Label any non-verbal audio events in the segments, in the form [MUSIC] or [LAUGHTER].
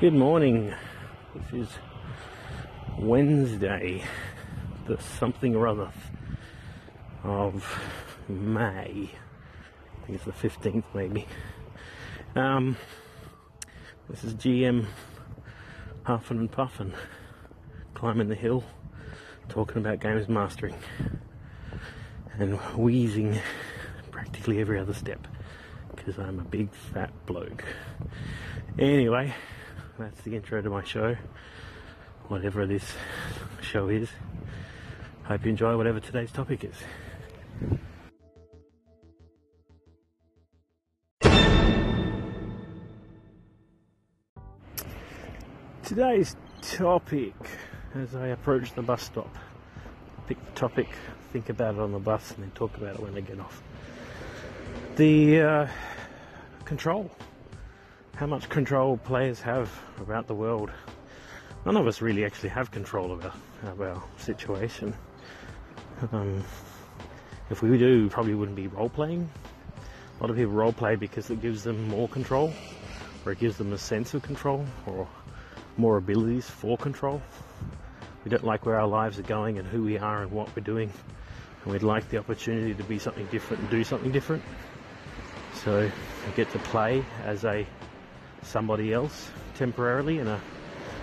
Good morning. This is Wednesday, the something or other of May. I think it's the 15th, maybe. Um, this is GM huffing and puffing, climbing the hill, talking about games mastering, and wheezing practically every other step because I'm a big fat bloke. Anyway, that's the intro to my show, whatever this show is. Hope you enjoy whatever today's topic is. Today's topic, as I approach the bus stop, pick the topic, think about it on the bus, and then talk about it when I get off. The uh, control how much control players have about the world. None of us really actually have control of our, of our situation. Um, if we do, we probably wouldn't be role playing. A lot of people role play because it gives them more control, or it gives them a sense of control, or more abilities for control. We don't like where our lives are going and who we are and what we're doing, and we'd like the opportunity to be something different and do something different. So we get to play as a somebody else temporarily in a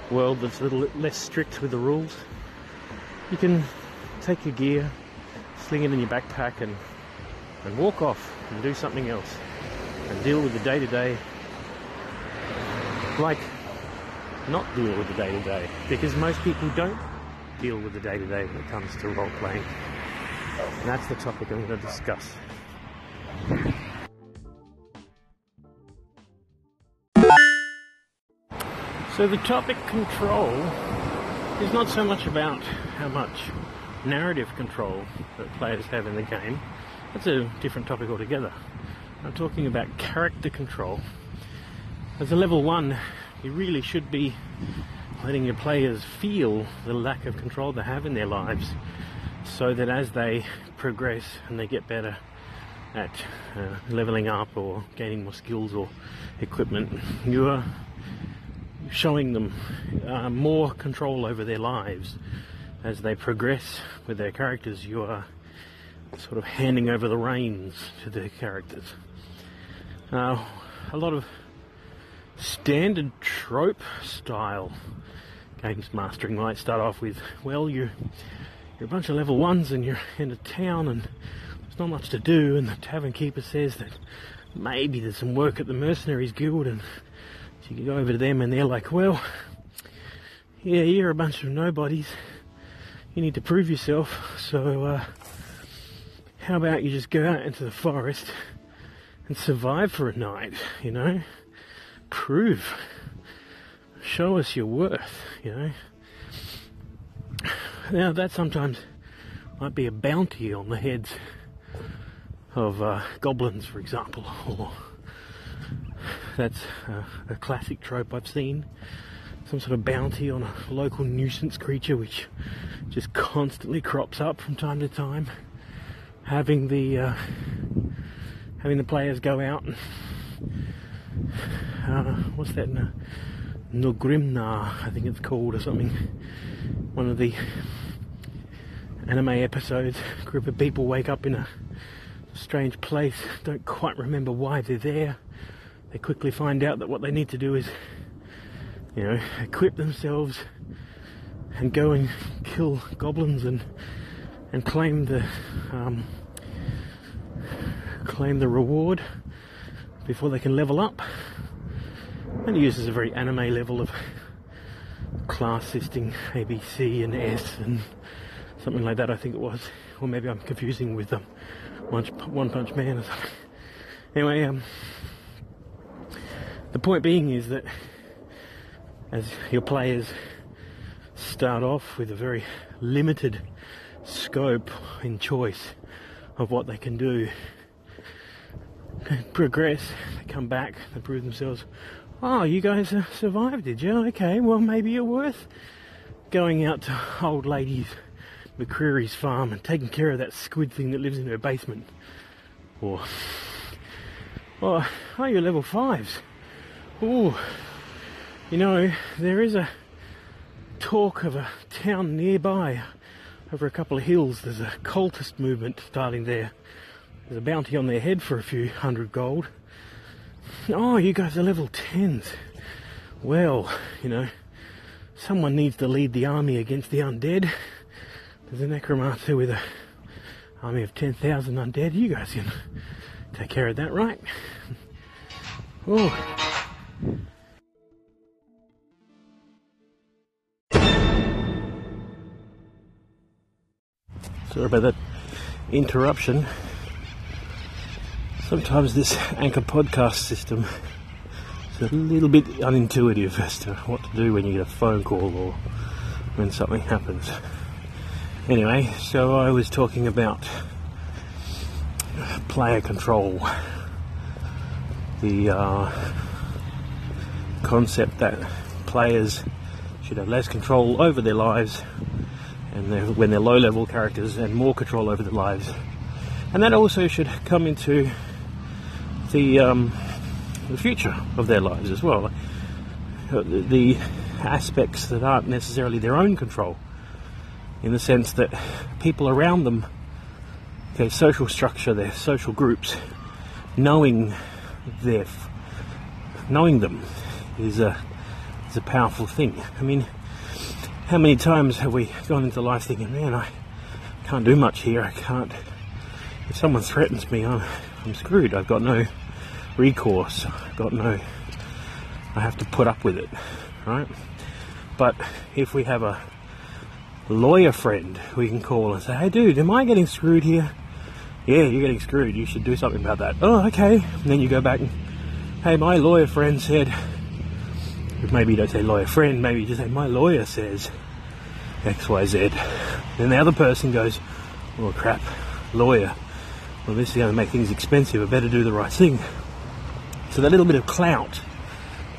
world that's a little less strict with the rules. You can take your gear, sling it in your backpack, and, and walk off and do something else and deal with the day to day like not deal with the day to day because most people don't deal with the day to day when it comes to role playing. And that's the topic I'm going to discuss. So the topic control is not so much about how much narrative control that players have in the game. That's a different topic altogether. I'm talking about character control. As a level one, you really should be letting your players feel the lack of control they have in their lives so that as they progress and they get better at uh, leveling up or gaining more skills or equipment, you are showing them uh, more control over their lives as they progress with their characters. You are sort of handing over the reins to their characters. Now, a lot of standard trope style games mastering might start off with, well, you're you're a bunch of level ones and you're in a town and there's not much to do, and the tavern keeper says that maybe there's some work at the mercenaries guild and so you can go over to them and they're like, well, yeah, you're a bunch of nobodies. You need to prove yourself. So, uh, how about you just go out into the forest and survive for a night, you know? Prove. Show us your worth, you know? Now, that sometimes might be a bounty on the heads of uh, goblins, for example, [LAUGHS] or that's a, a classic trope I've seen. Some sort of bounty on a local nuisance creature which just constantly crops up from time to time. Having the uh, having the players go out and uh, what's that? Nogrimnar, I think it's called, or something. One of the anime episodes. A group of people wake up in a strange place, don't quite remember why they're there they quickly find out that what they need to do is, you know, equip themselves and go and kill goblins and and claim the um, claim the reward before they can level up. And it uses a very anime level of class system, A, B, C, and S, and something like that. I think it was, or maybe I'm confusing with um, One Punch Man or something. Anyway, um, the point being is that as your players start off with a very limited scope in choice of what they can do, progress, they come back, they prove themselves. Oh, you guys survived, did you? Okay, well, maybe you're worth going out to old lady McCreary's farm and taking care of that squid thing that lives in her basement. Or, or are you're level fives. Ooh, You know, there is a talk of a town nearby over a couple of hills. There's a cultist movement starting there. There's a bounty on their head for a few hundred gold. Oh, you guys are level 10s. Well, you know, someone needs to lead the army against the undead. There's a necromancer with an army of 10,000 undead. You guys can take care of that, right? [LAUGHS] Oh. Sorry about that interruption. Sometimes this Anchor podcast system is a little bit unintuitive as to what to do when you get a phone call or when something happens. Anyway, so I was talking about player control, the uh, concept that players should have less control over their lives and they're, when they're low level characters and more control over their lives. And that also should come into the, um, the future of their lives as well. Uh, the aspects that aren't necessarily their own control, in the sense that people around them, their social structure, their social groups, knowing their knowing them is a is a powerful thing. I mean, how many times have we gone into life thinking, man, I can't do much here. I can't. If someone threatens me, I'm, I'm screwed. I've got no recourse. I've got no. I have to put up with it, right? But if we have a lawyer friend we can call and say, hey, dude, am I getting screwed here? Yeah, you're getting screwed. You should do something about that. Oh, okay. And then you go back and, hey, my lawyer friend said maybe you don't say lawyer friend, maybe you just say my lawyer says XYZ. Then the other person goes, oh crap, lawyer. Well, this is going to make things expensive. I better do the right thing. So that little bit of clout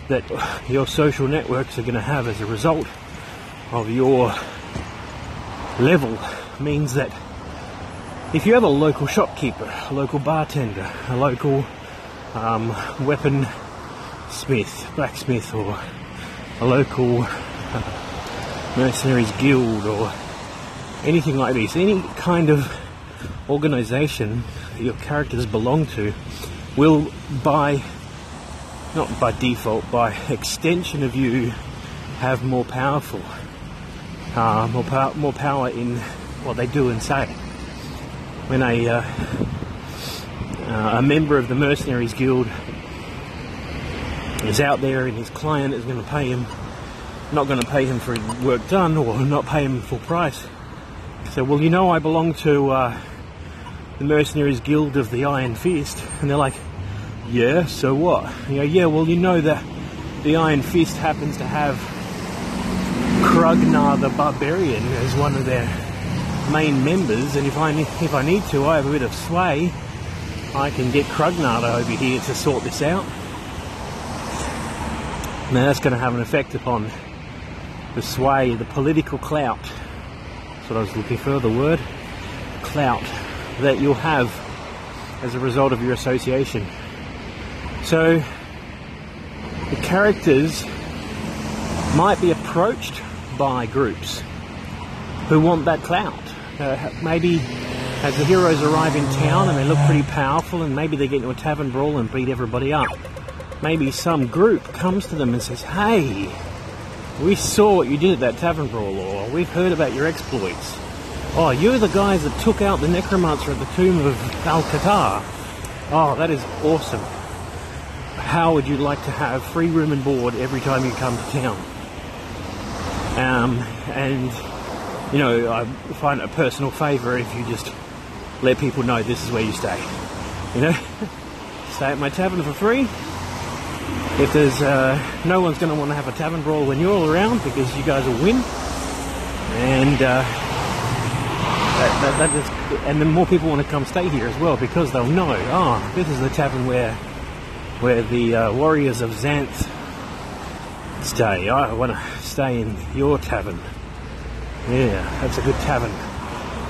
that your social networks are going to have as a result of your level means that if you have a local shopkeeper, a local bartender, a local um, weapon smith, blacksmith, or a local uh, mercenaries guild, or anything like this, any kind of organization your characters belong to, will by not by default, by [LAUGHS] extension of you, have more powerful, uh, more power, more power in what they do and say. When a uh, uh, a member of the mercenaries guild is out there and his client is going to pay him, not going to pay him for work done or not pay him full price. So, well, you know, I belong to uh, the Mercenaries Guild of the Iron Fist. And they're like, yeah, so what? You know, yeah, well, you know that the Iron Fist happens to have Krugnar the Barbarian as one of their main members, and if I if I need to, I have a bit of sway. I can get Krugnar over here to sort this out. Now that's going to have an effect upon the sway, the political clout. That's what I was looking for, the word clout that you'll have as a result of your association. So the characters might be approached by groups who want that clout. Uh, maybe as the heroes arrive in town and they look pretty powerful, and maybe they get into a tavern brawl and beat everybody up maybe some group comes to them and says, Hey, we saw what you did at that tavern brawl, or we've heard about your exploits. Oh, you're the guys that took out the necromancer at the tomb of Al Qatar. Oh, that is awesome. How would you like to have free room and board every time you come to town? Um, and, you know, I find it a personal favour if you just let people know this is where you stay. You know? [LAUGHS] stay at my tavern for free, if there's uh, no one's going to want to have a tavern brawl when you're all around because you guys will win, and uh, that, that, that is, and then more people want to come stay here as well because they'll know, oh, this is the tavern where where the uh, warriors of Xanth stay. I want to stay in your tavern. Yeah, that's a good tavern.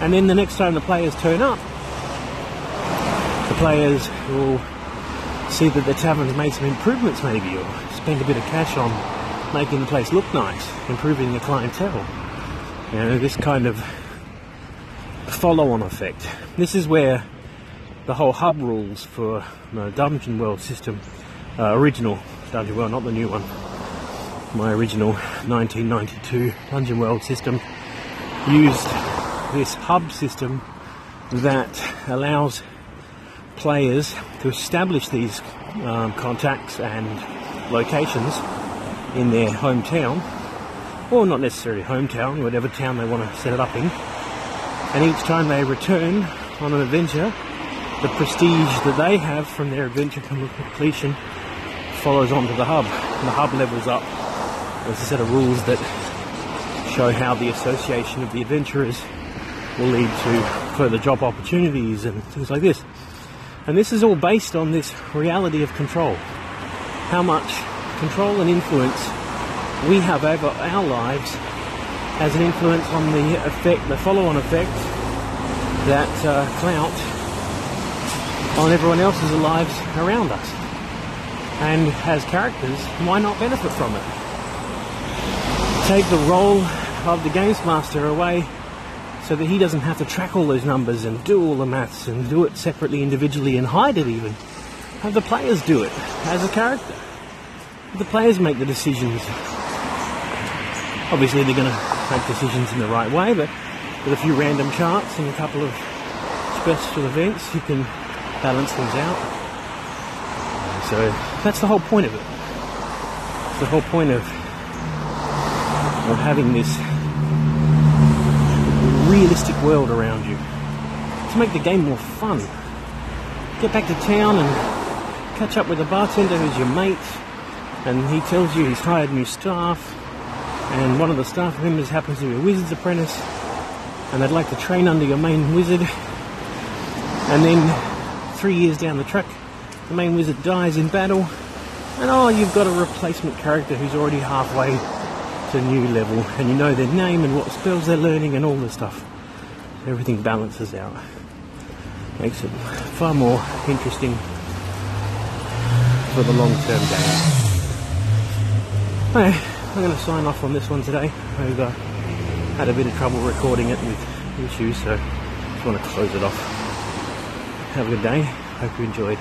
And then the next time the players turn up, the players will see that the tavern's made some improvements maybe, or spend a bit of cash on making the place look nice, improving the clientele. You know, this kind of follow-on effect. This is where the whole hub rules for the Dungeon World system, uh, original Dungeon World, not the new one. My original 1992 Dungeon World system used this hub system that allows players to establish these um, contacts and locations in their hometown, or not necessarily hometown, whatever town they want to set it up in. And each time they return on an adventure, the prestige that they have from their adventure completion follows on to the hub. And the hub levels up. There's a set of rules that show how the association of the adventurers will lead to further job opportunities and things like this. And this is all based on this reality of control. How much control and influence we have over our lives has an influence on the effect, the follow-on effect that uh, clout on everyone else's lives around us. And as characters, why not benefit from it? Take the role of the games master away so that he doesn't have to track all those numbers and do all the maths and do it separately, individually, and hide it even. Have the players do it as a character. The players make the decisions. Obviously, they're going to make decisions in the right way, but with a few random charts and a couple of special events, you can balance things out. So that's the whole point of it. It's the whole point of of having this realistic world around you to make the game more fun. Get back to town and catch up with a bartender who's your mate, and he tells you he's hired new staff, and one of the staff members happens to be a wizard's apprentice, and they'd like to train under your main wizard, and then three years down the track, the main wizard dies in battle, and oh, you've got a replacement character who's already halfway to new level, and you know their name and what spells they're learning and all this stuff. Everything balances out. Makes it far more interesting for the long-term game. Okay, I'm going to sign off on this one today. I've uh, had a bit of trouble recording it with issues, so I just want to close it off. Have a good day. Hope you enjoyed.